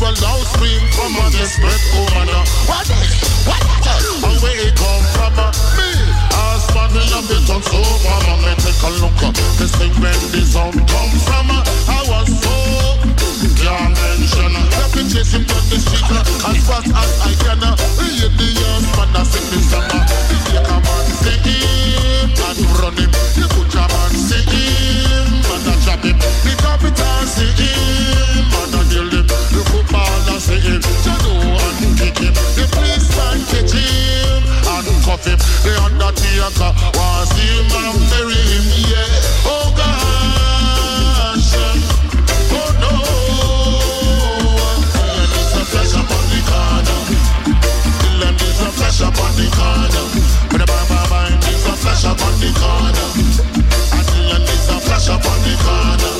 people now scream from a desperate woman. What? What? And where it come from? Uh, me. As man, me have it on so far. Me take a look. Uh, this thing when the sound come from. Uh, I was so can't mention. Let me chase him down the street as fast as I can. Hear the young man I sing this song. He take a man sing him and run him. He put a man sing him and I trap him. The carpenter sing him. cuff him. The undertaker want see him and bury him, yeah. Oh gosh, oh no. Kill is a upon the corner. Kill is a flesh upon the corner. But the baba mind is a upon the corner. And is a flesh upon the corner.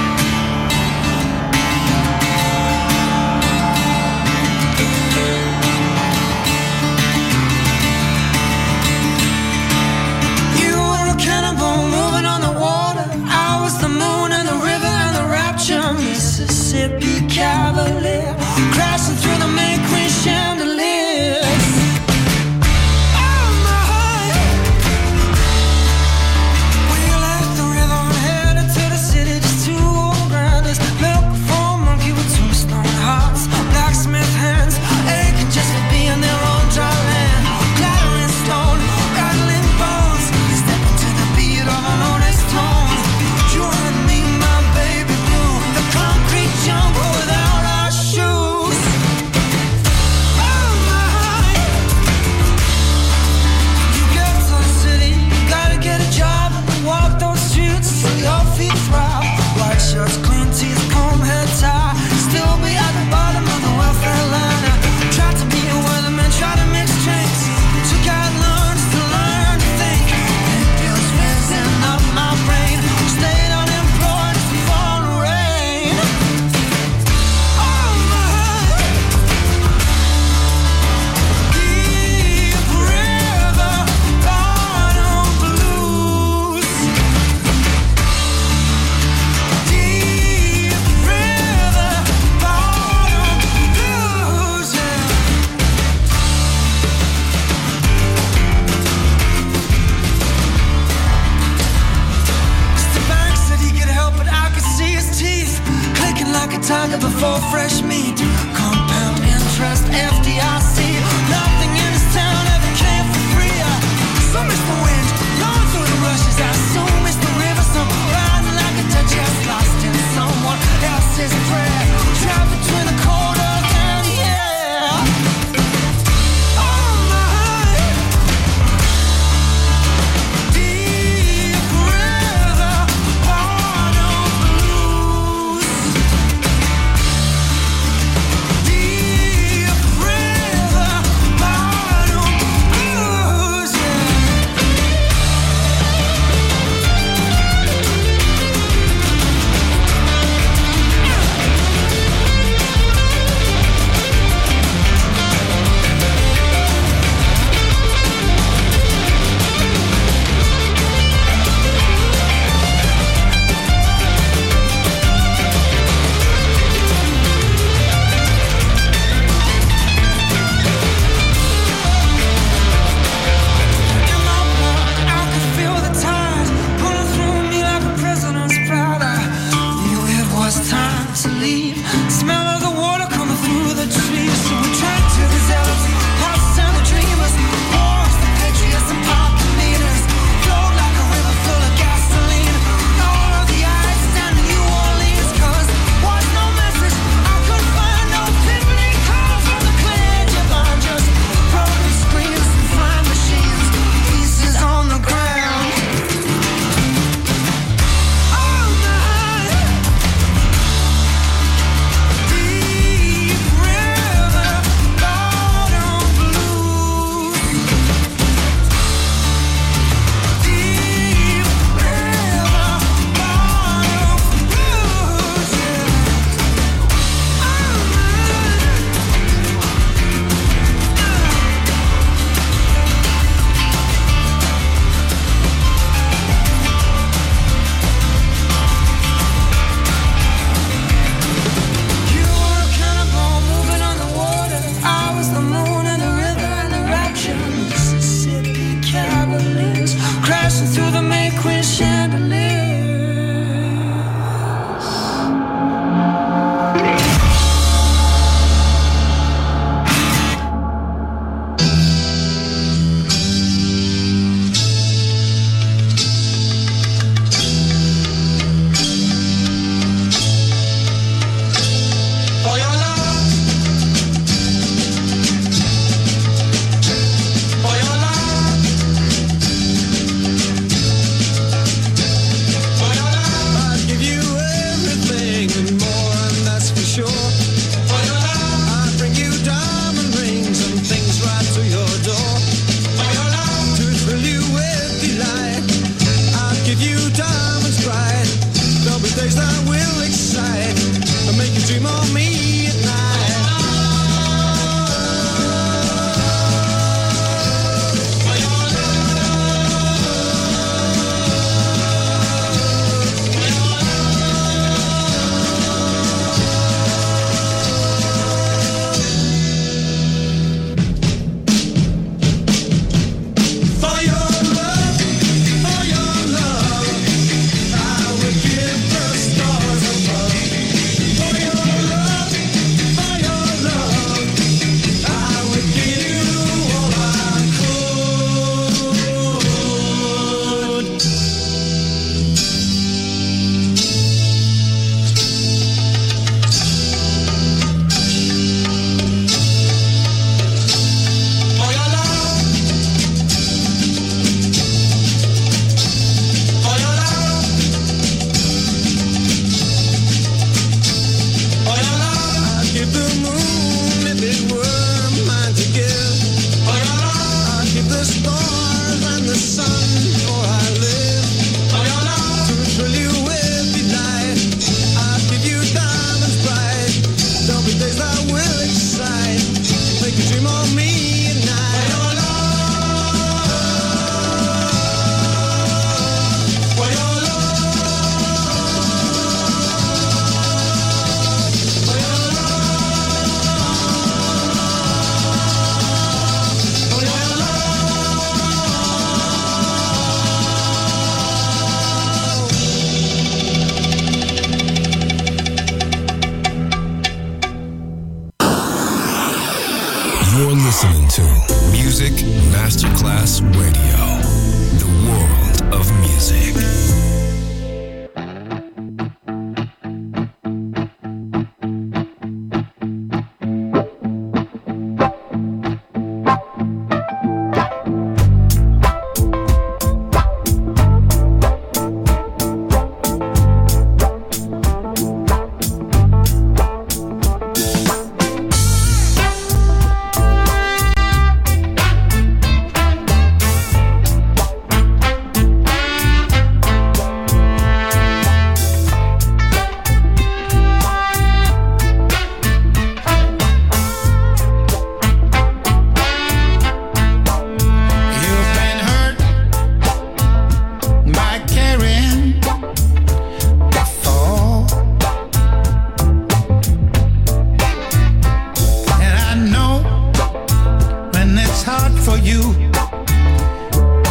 for you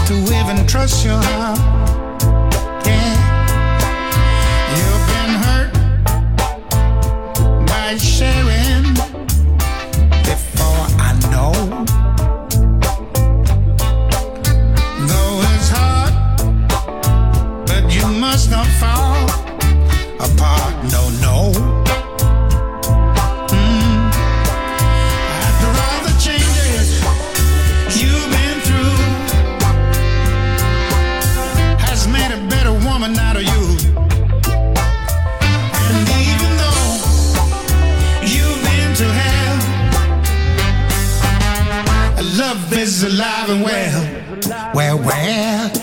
to even trust your heart. Well, well, where, where.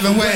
driving away.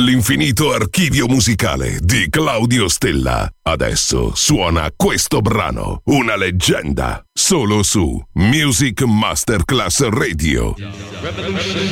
Dall'infinito archivio musicale di Claudio Stella. Adesso suona questo brano, una leggenda, solo su Music Masterclass Radio. Revolution.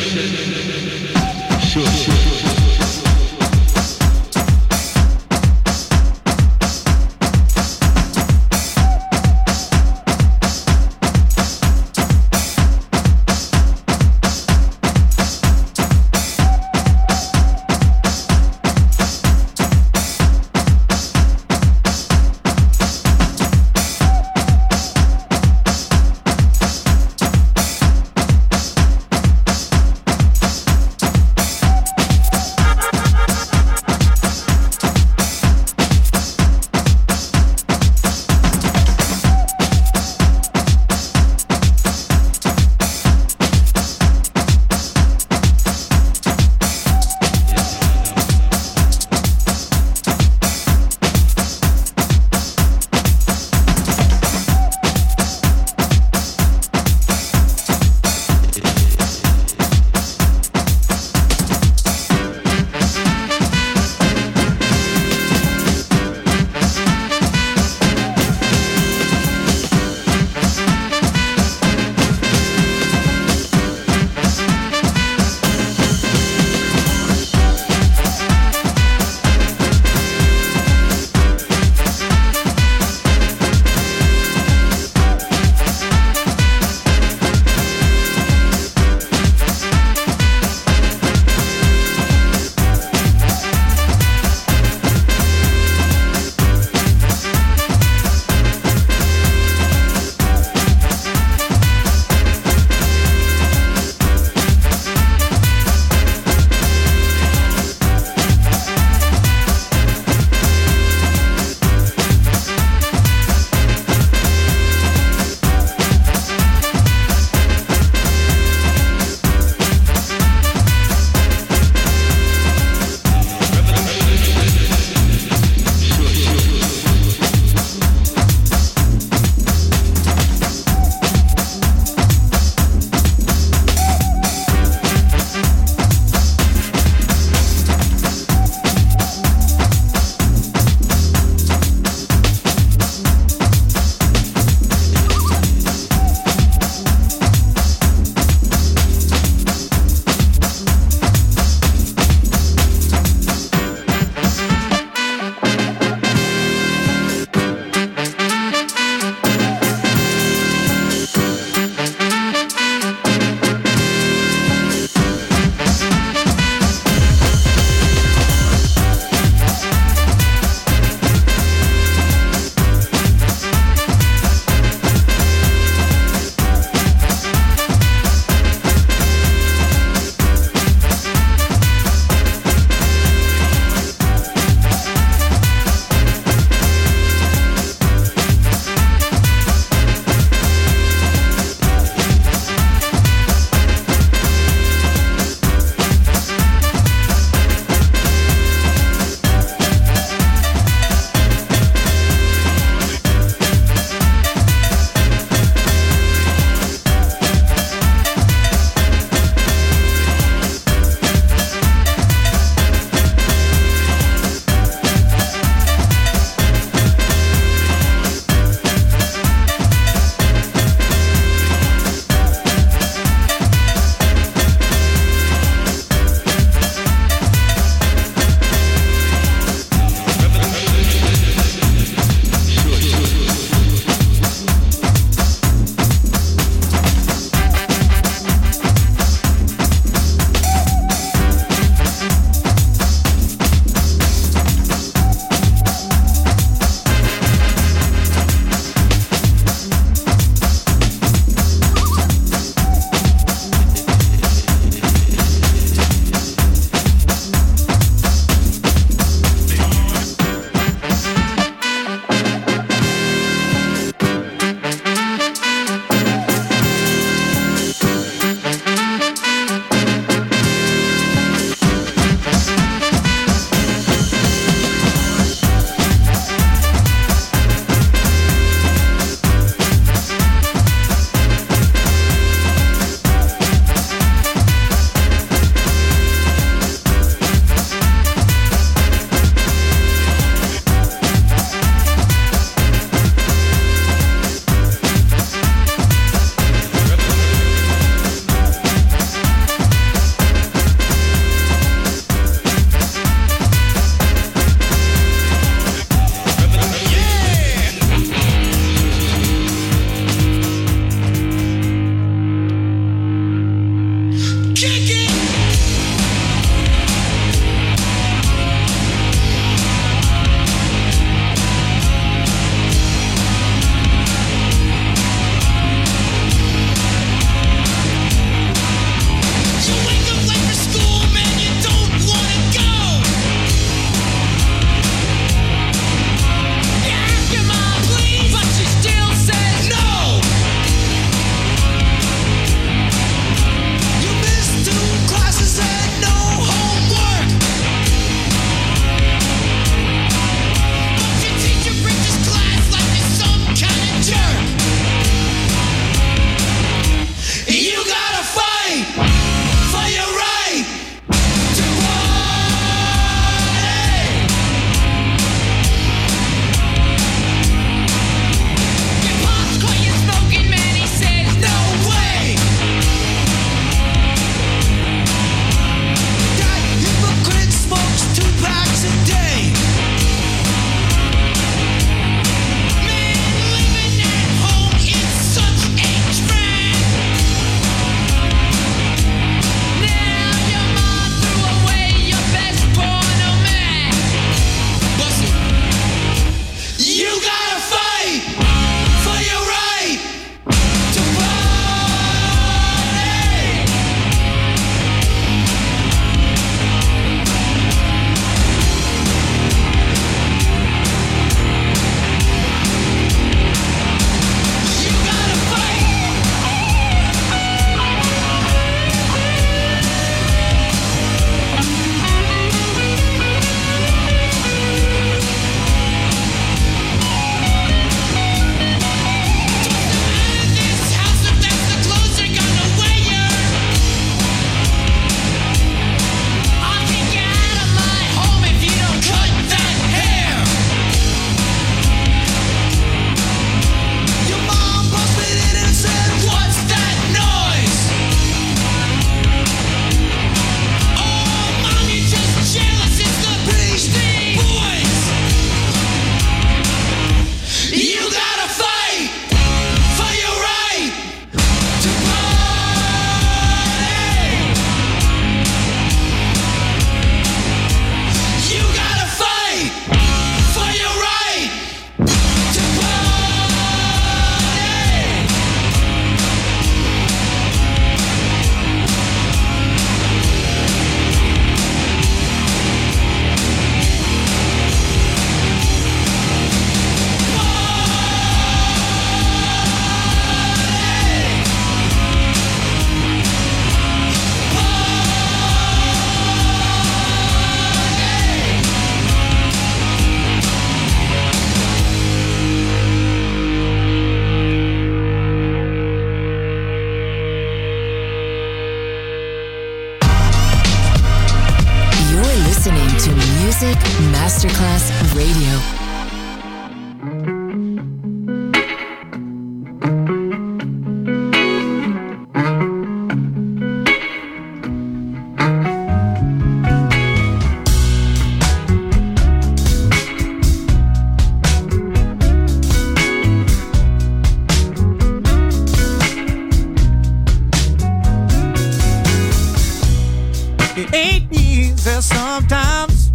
ain't easy sometimes,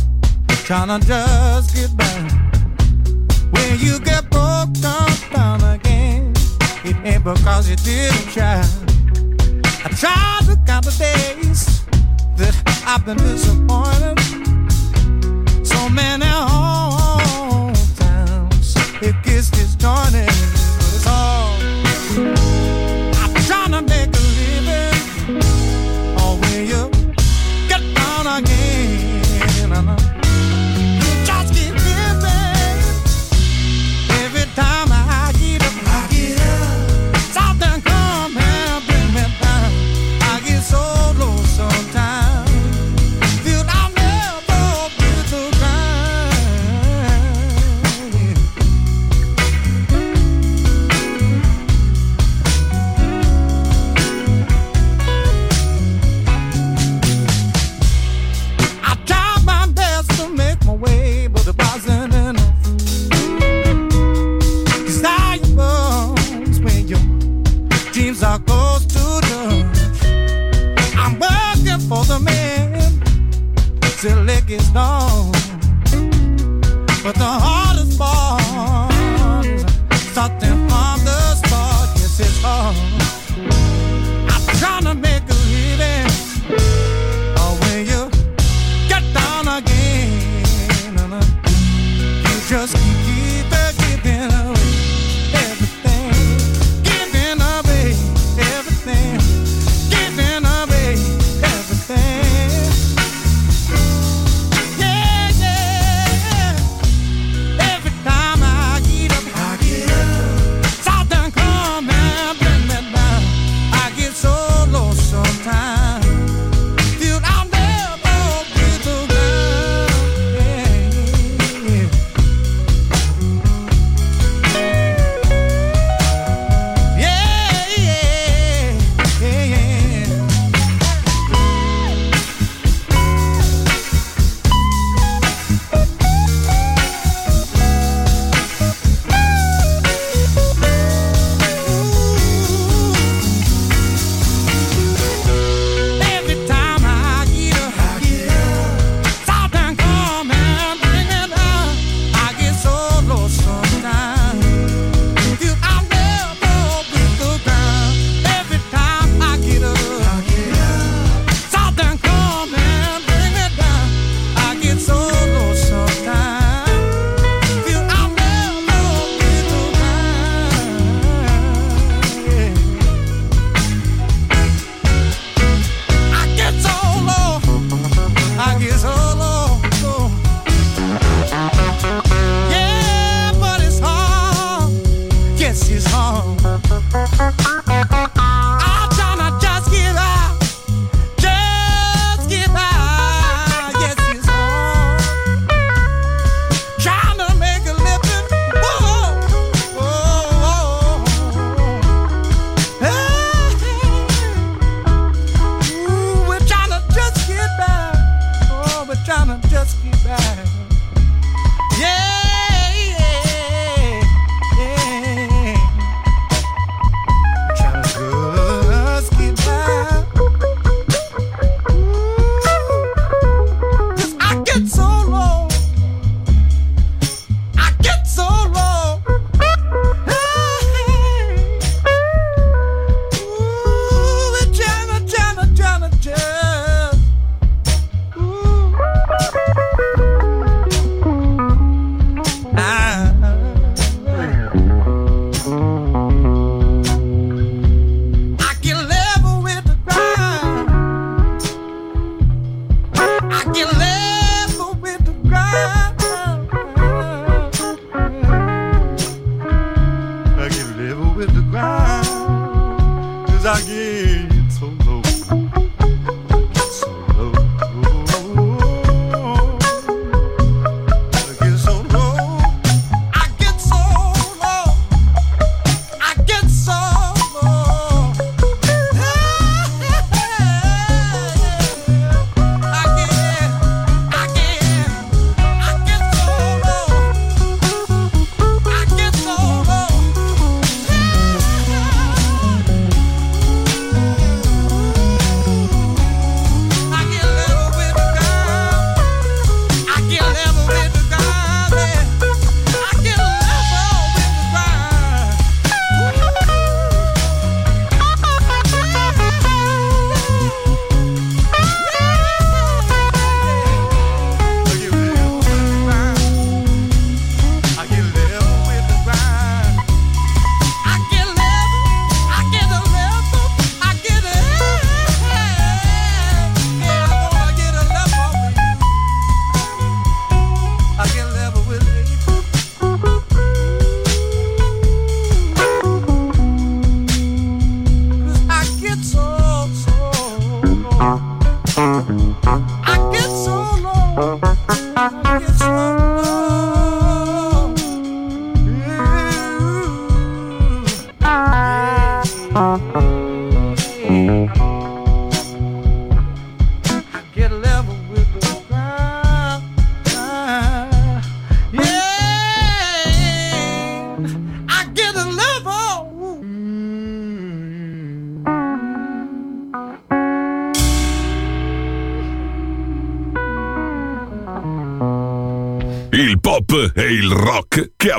trying to just get by. When you get broke down again, it ain't because you didn't try. I tried to count the days that I've been disappointed. So many home times it gets disjointed, but it's all. but the heart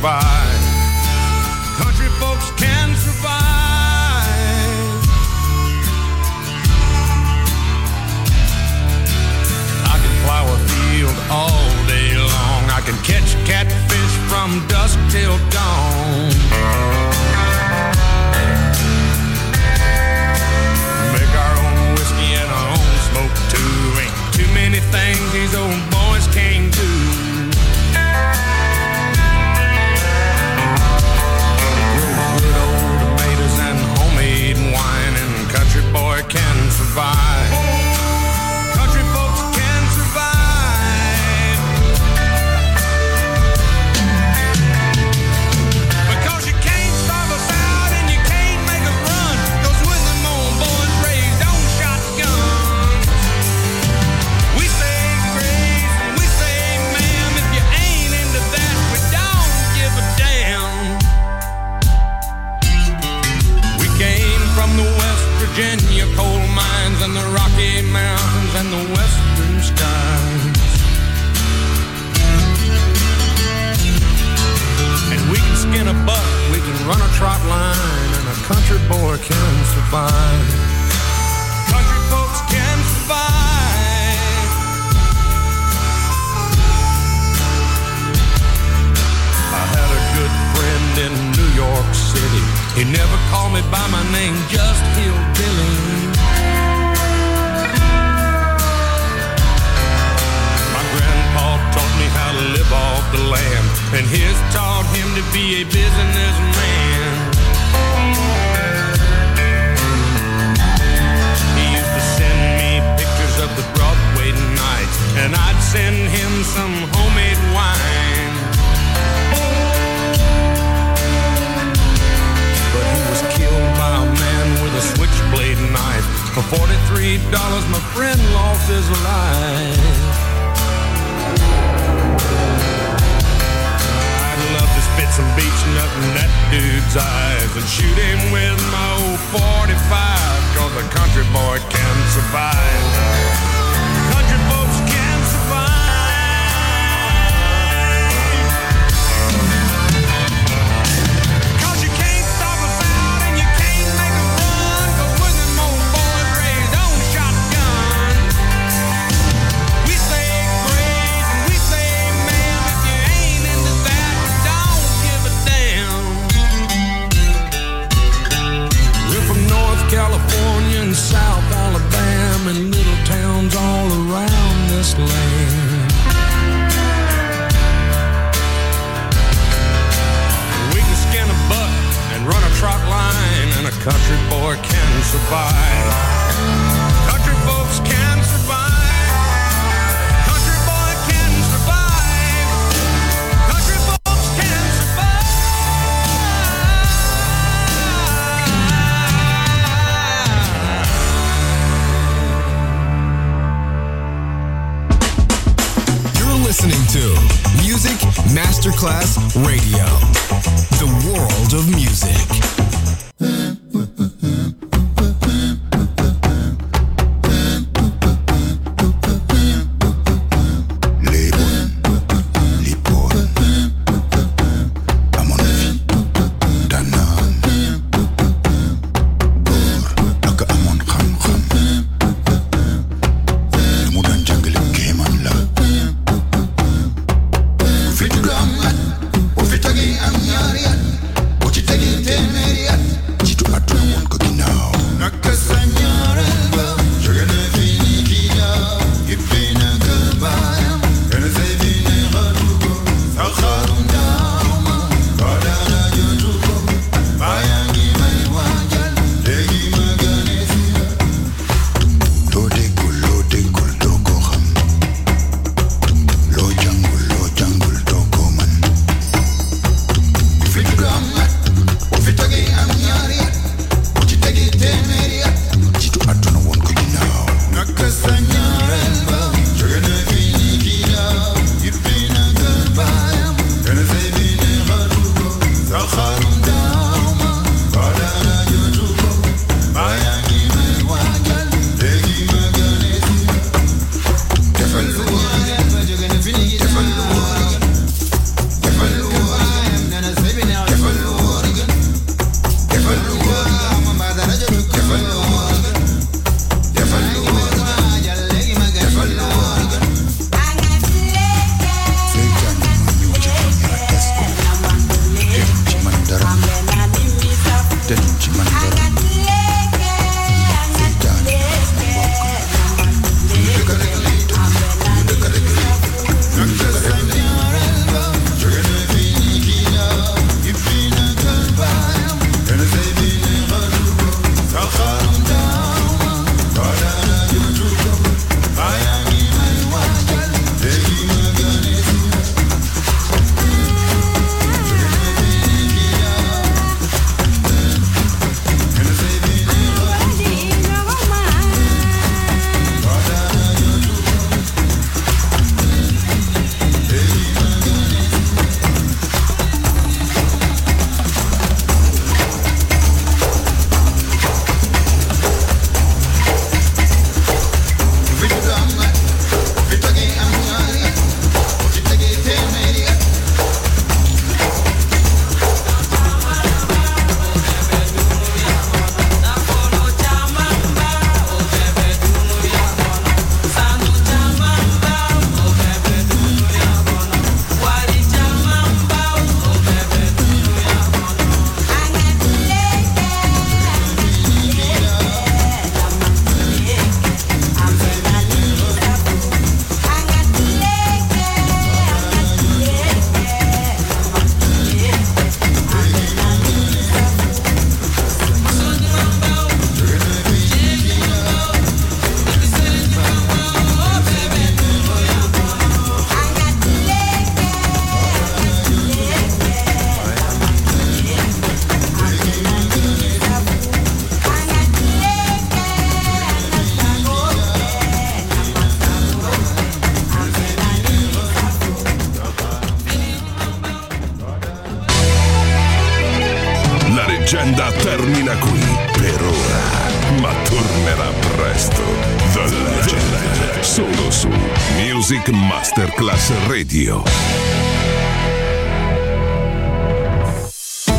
Bye. Eight dollars my friend lost his life. I'd love to spit some beach nut in that dude's eyes and shoot him with my old 45, cause a country boy can survive.